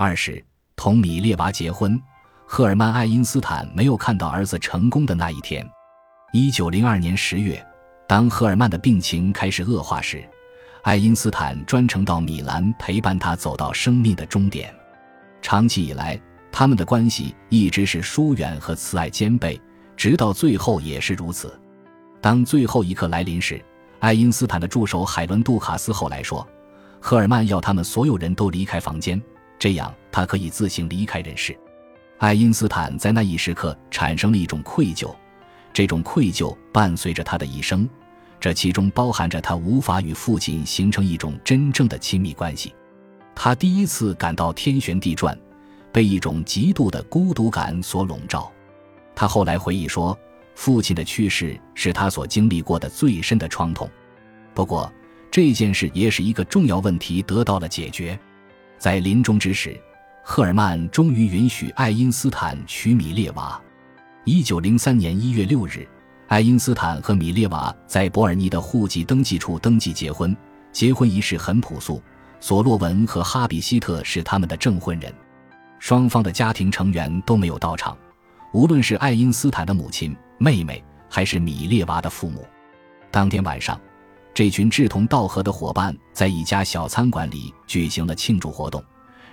二是同米列娃结婚，赫尔曼·爱因斯坦没有看到儿子成功的那一天。一九零二年十月，当赫尔曼的病情开始恶化时，爱因斯坦专程到米兰陪伴他走到生命的终点。长期以来，他们的关系一直是疏远和慈爱兼备，直到最后也是如此。当最后一刻来临时，爱因斯坦的助手海伦·杜卡斯后来说：“赫尔曼要他们所有人都离开房间，这样他可以自行离开人世。”爱因斯坦在那一时刻产生了一种愧疚，这种愧疚伴随着他的一生，这其中包含着他无法与父亲形成一种真正的亲密关系。他第一次感到天旋地转，被一种极度的孤独感所笼罩。他后来回忆说：“父亲的去世是他所经历过的最深的创痛。”不过，这件事也使一个重要问题得到了解决。在临终之时，赫尔曼终于允许爱因斯坦娶米列娃。一九零三年一月六日，爱因斯坦和米列娃在伯尔尼的户籍登记处登记结婚。结婚仪式很朴素。索洛文和哈比希特是他们的证婚人，双方的家庭成员都没有到场，无论是爱因斯坦的母亲、妹妹，还是米列娃的父母。当天晚上，这群志同道合的伙伴在一家小餐馆里举行了庆祝活动，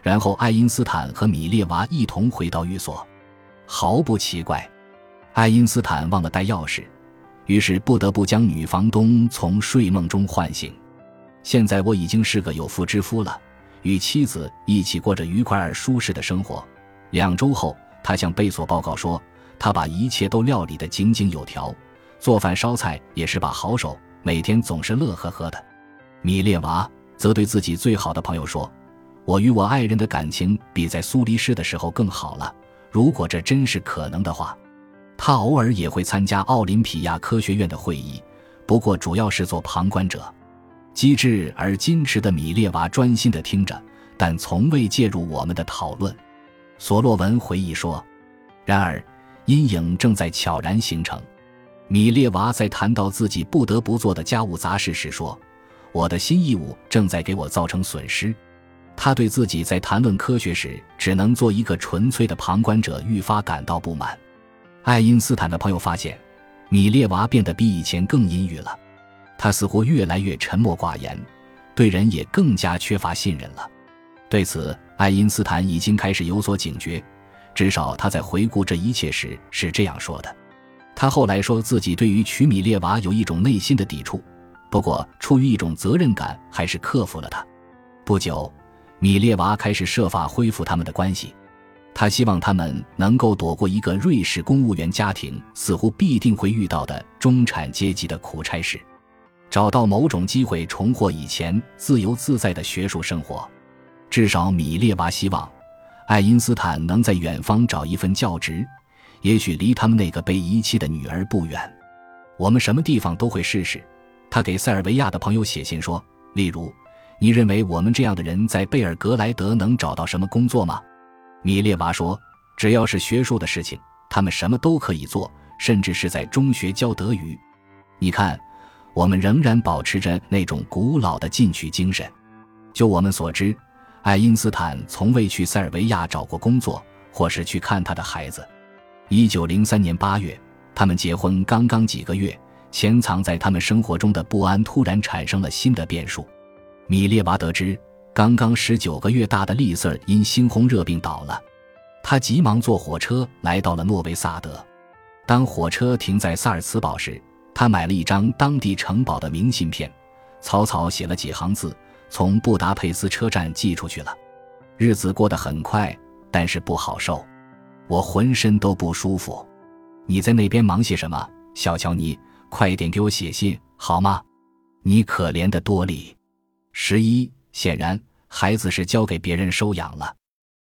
然后爱因斯坦和米列娃一同回到寓所。毫不奇怪，爱因斯坦忘了带钥匙，于是不得不将女房东从睡梦中唤醒。现在我已经是个有妇之夫了，与妻子一起过着愉快而舒适的生活。两周后，他向贝索报告说，他把一切都料理得井井有条，做饭烧菜也是把好手，每天总是乐呵呵的。米列娃则对自己最好的朋友说：“我与我爱人的感情比在苏黎世的时候更好了。如果这真是可能的话，他偶尔也会参加奥林匹亚科学院的会议，不过主要是做旁观者。”机智而矜持的米列娃专心地听着，但从未介入我们的讨论。索洛文回忆说：“然而，阴影正在悄然形成。”米列娃在谈到自己不得不做的家务杂事时说：“我的新义务正在给我造成损失。”他对自己在谈论科学时只能做一个纯粹的旁观者愈发感到不满。爱因斯坦的朋友发现，米列娃变得比以前更阴郁了。他似乎越来越沉默寡言，对人也更加缺乏信任了。对此，爱因斯坦已经开始有所警觉，至少他在回顾这一切时是这样说的。他后来说自己对于娶米列娃有一种内心的抵触，不过出于一种责任感，还是克服了它。不久，米列娃开始设法恢复他们的关系，他希望他们能够躲过一个瑞士公务员家庭似乎必定会遇到的中产阶级的苦差事。找到某种机会重获以前自由自在的学术生活，至少米列娃希望爱因斯坦能在远方找一份教职，也许离他们那个被遗弃的女儿不远。我们什么地方都会试试。他给塞尔维亚的朋友写信说：“例如，你认为我们这样的人在贝尔格莱德能找到什么工作吗？”米列娃说：“只要是学术的事情，他们什么都可以做，甚至是在中学教德语。你看。”我们仍然保持着那种古老的进取精神。就我们所知，爱因斯坦从未去塞尔维亚找过工作，或是去看他的孩子。一九零三年八月，他们结婚刚刚几个月，潜藏在他们生活中的不安突然产生了新的变数。米列娃得知，刚刚十九个月大的利瑟因猩红热病倒了，他急忙坐火车来到了诺维萨德。当火车停在萨尔茨堡时，他买了一张当地城堡的明信片，草草写了几行字，从布达佩斯车站寄出去了。日子过得很快，但是不好受，我浑身都不舒服。你在那边忙些什么，小乔尼？快点给我写信好吗？你可怜的多里。十一，显然孩子是交给别人收养了。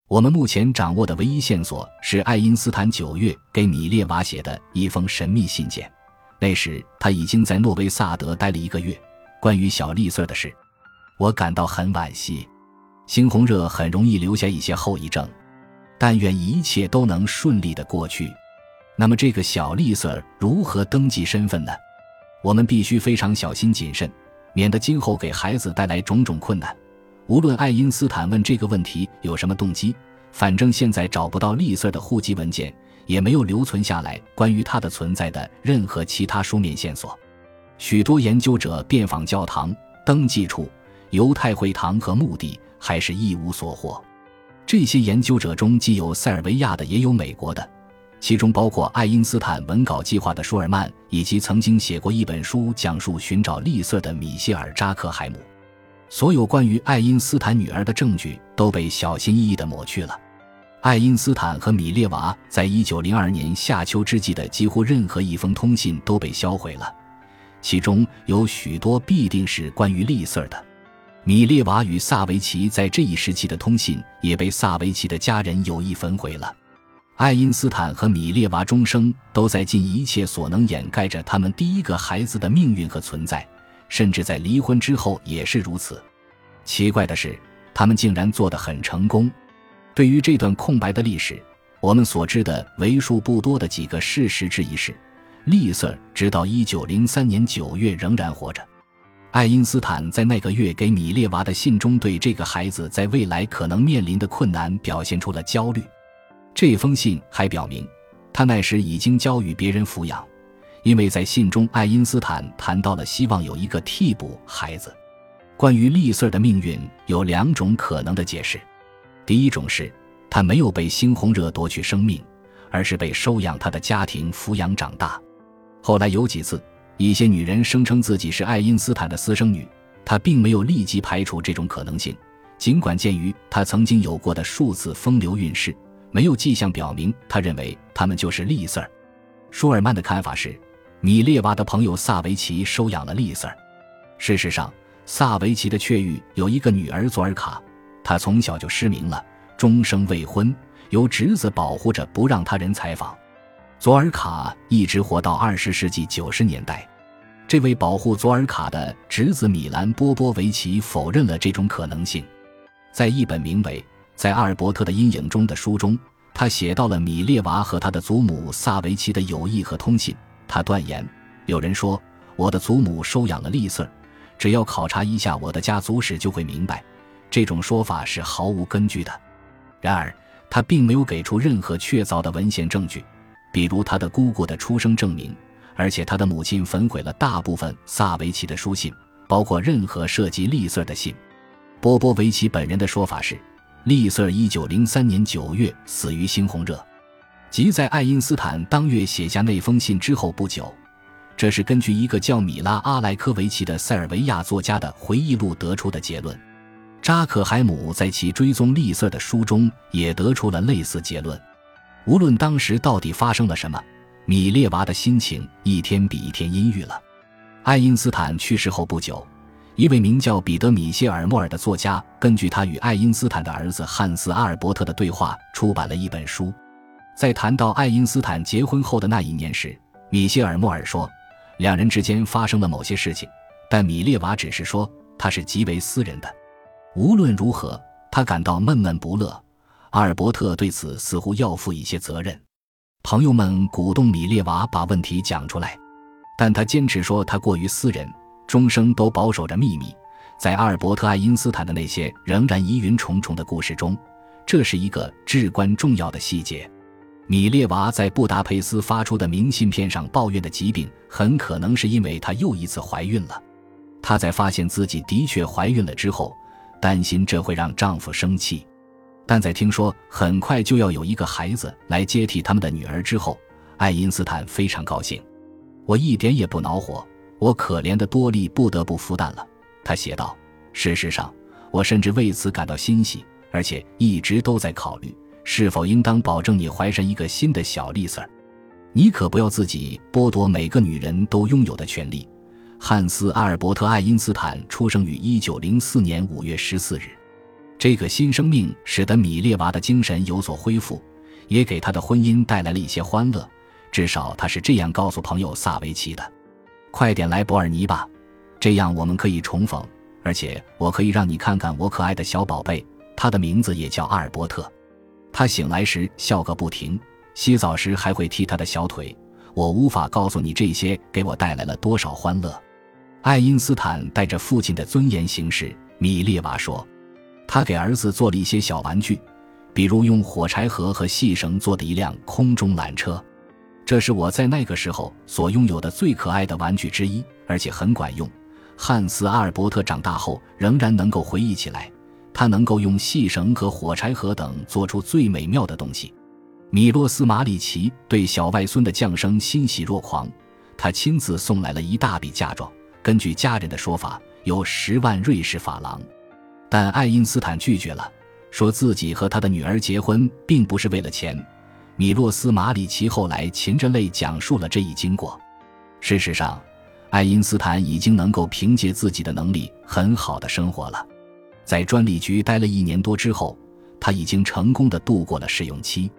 我们目前掌握的唯一线索是爱因斯坦九月给米列娃写的一封神秘信件。那时他已经在诺维萨德待了一个月。关于小丽瑟的事，我感到很惋惜。猩红热很容易留下一些后遗症，但愿一切都能顺利的过去。那么这个小丽瑟如何登记身份呢？我们必须非常小心谨慎，免得今后给孩子带来种种困难。无论爱因斯坦问这个问题有什么动机，反正现在找不到丽瑟的户籍文件，也没有留存下来关于她的存在的任何其他书面线索。许多研究者遍访教堂、登记处、犹太会堂和墓地，还是一无所获。这些研究者中既有塞尔维亚的，也有美国的，其中包括爱因斯坦文稿计划的舒尔曼，以及曾经写过一本书讲述寻找丽瑟的米歇尔·扎克海姆。所有关于爱因斯坦女儿的证据都被小心翼翼地抹去了。爱因斯坦和米列娃在一九零二年夏秋之际的几乎任何一封通信都被销毁了。其中有许多必定是关于丽瑟的。米列娃与萨维奇在这一时期的通信也被萨维奇的家人有意焚毁了。爱因斯坦和米列娃终生都在尽一切所能掩盖着他们第一个孩子的命运和存在，甚至在离婚之后也是如此。奇怪的是，他们竟然做得很成功。对于这段空白的历史，我们所知的为数不多的几个事实之一是。丽瑟直到一九零三年九月仍然活着。爱因斯坦在那个月给米列娃的信中，对这个孩子在未来可能面临的困难表现出了焦虑。这封信还表明，他那时已经交予别人抚养，因为在信中，爱因斯坦谈到了希望有一个替补孩子。关于丽瑟的命运有两种可能的解释：第一种是他没有被猩红热夺去生命，而是被收养他的家庭抚养长大。后来有几次，一些女人声称自己是爱因斯坦的私生女，他并没有立即排除这种可能性。尽管鉴于他曾经有过的数次风流韵事，没有迹象表明他认为他们就是丽瑟儿。舒尔曼的看法是，米列娃的朋友萨维奇收养了丽瑟儿。事实上，萨维奇的确育有一个女儿佐尔卡，她从小就失明了，终生未婚，由侄子保护着，不让他人采访。佐尔卡一直活到二十世纪九十年代。这位保护佐尔卡的侄子米兰·波波维奇否认了这种可能性。在一本名为《在阿尔伯特的阴影中》的书中，他写到了米列娃和他的祖母萨维奇的友谊和通信。他断言：“有人说我的祖母收养了丽瑟，只要考察一下我的家族史就会明白，这种说法是毫无根据的。”然而，他并没有给出任何确凿的文献证据。比如他的姑姑的出生证明，而且他的母亲焚毁了大部分萨维奇的书信，包括任何涉及利瑟的信。波波维奇本人的说法是，利瑟一九零三年九月死于猩红热，即在爱因斯坦当月写下那封信之后不久。这是根据一个叫米拉·阿莱科维奇的塞尔维亚作家的回忆录得出的结论。扎克海姆在其追踪利瑟的书中也得出了类似结论。无论当时到底发生了什么，米列娃的心情一天比一天阴郁了。爱因斯坦去世后不久，一位名叫彼得·米歇尔·莫尔的作家，根据他与爱因斯坦的儿子汉斯·阿尔伯特的对话，出版了一本书。在谈到爱因斯坦结婚后的那一年时，米歇尔·莫尔说，两人之间发生了某些事情，但米列娃只是说他是极为私人的。无论如何，他感到闷闷不乐。阿尔伯特对此似乎要负一些责任。朋友们鼓动米列娃把问题讲出来，但他坚持说他过于私人，终生都保守着秘密。在阿尔伯特·爱因斯坦的那些仍然疑云重重的故事中，这是一个至关重要的细节。米列娃在布达佩斯发出的明信片上抱怨的疾病，很可能是因为她又一次怀孕了。她在发现自己的确怀孕了之后，担心这会让丈夫生气。但在听说很快就要有一个孩子来接替他们的女儿之后，爱因斯坦非常高兴。我一点也不恼火，我可怜的多莉不得不孵蛋了。他写道：“事实上，我甚至为此感到欣喜，而且一直都在考虑是否应当保证你怀上一个新的小丽丝儿。你可不要自己剥夺每个女人都拥有的权利。”汉斯·阿尔伯特·爱因斯坦出生于一九零四年五月十四日。这个新生命使得米列娃的精神有所恢复，也给他的婚姻带来了一些欢乐。至少他是这样告诉朋友萨维奇的：“快点来伯尔尼吧，这样我们可以重逢，而且我可以让你看看我可爱的小宝贝。他的名字也叫阿尔伯特。他醒来时笑个不停，洗澡时还会踢他的小腿。我无法告诉你这些给我带来了多少欢乐。”爱因斯坦带着父亲的尊严行事，米列娃说。他给儿子做了一些小玩具，比如用火柴盒和细绳做的一辆空中缆车。这是我在那个时候所拥有的最可爱的玩具之一，而且很管用。汉斯·阿尔伯特长大后仍然能够回忆起来，他能够用细绳和火柴盒等做出最美妙的东西。米洛斯·马里奇对小外孙的降生欣喜若狂，他亲自送来了一大笔嫁妆。根据家人的说法，有十万瑞士法郎，但爱因斯坦拒绝了，说自己和他的女儿结婚并不是为了钱。米洛斯·马里奇后来噙着泪讲述了这一经过。事实上，爱因斯坦已经能够凭借自己的能力很好的生活了。在专利局待了一年多之后，他已经成功的度过了试用期。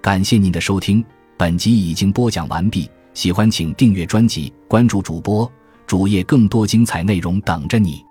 感谢您的收听，本集已经播讲完毕。喜欢请订阅专辑，关注主播主页，更多精彩内容等着你。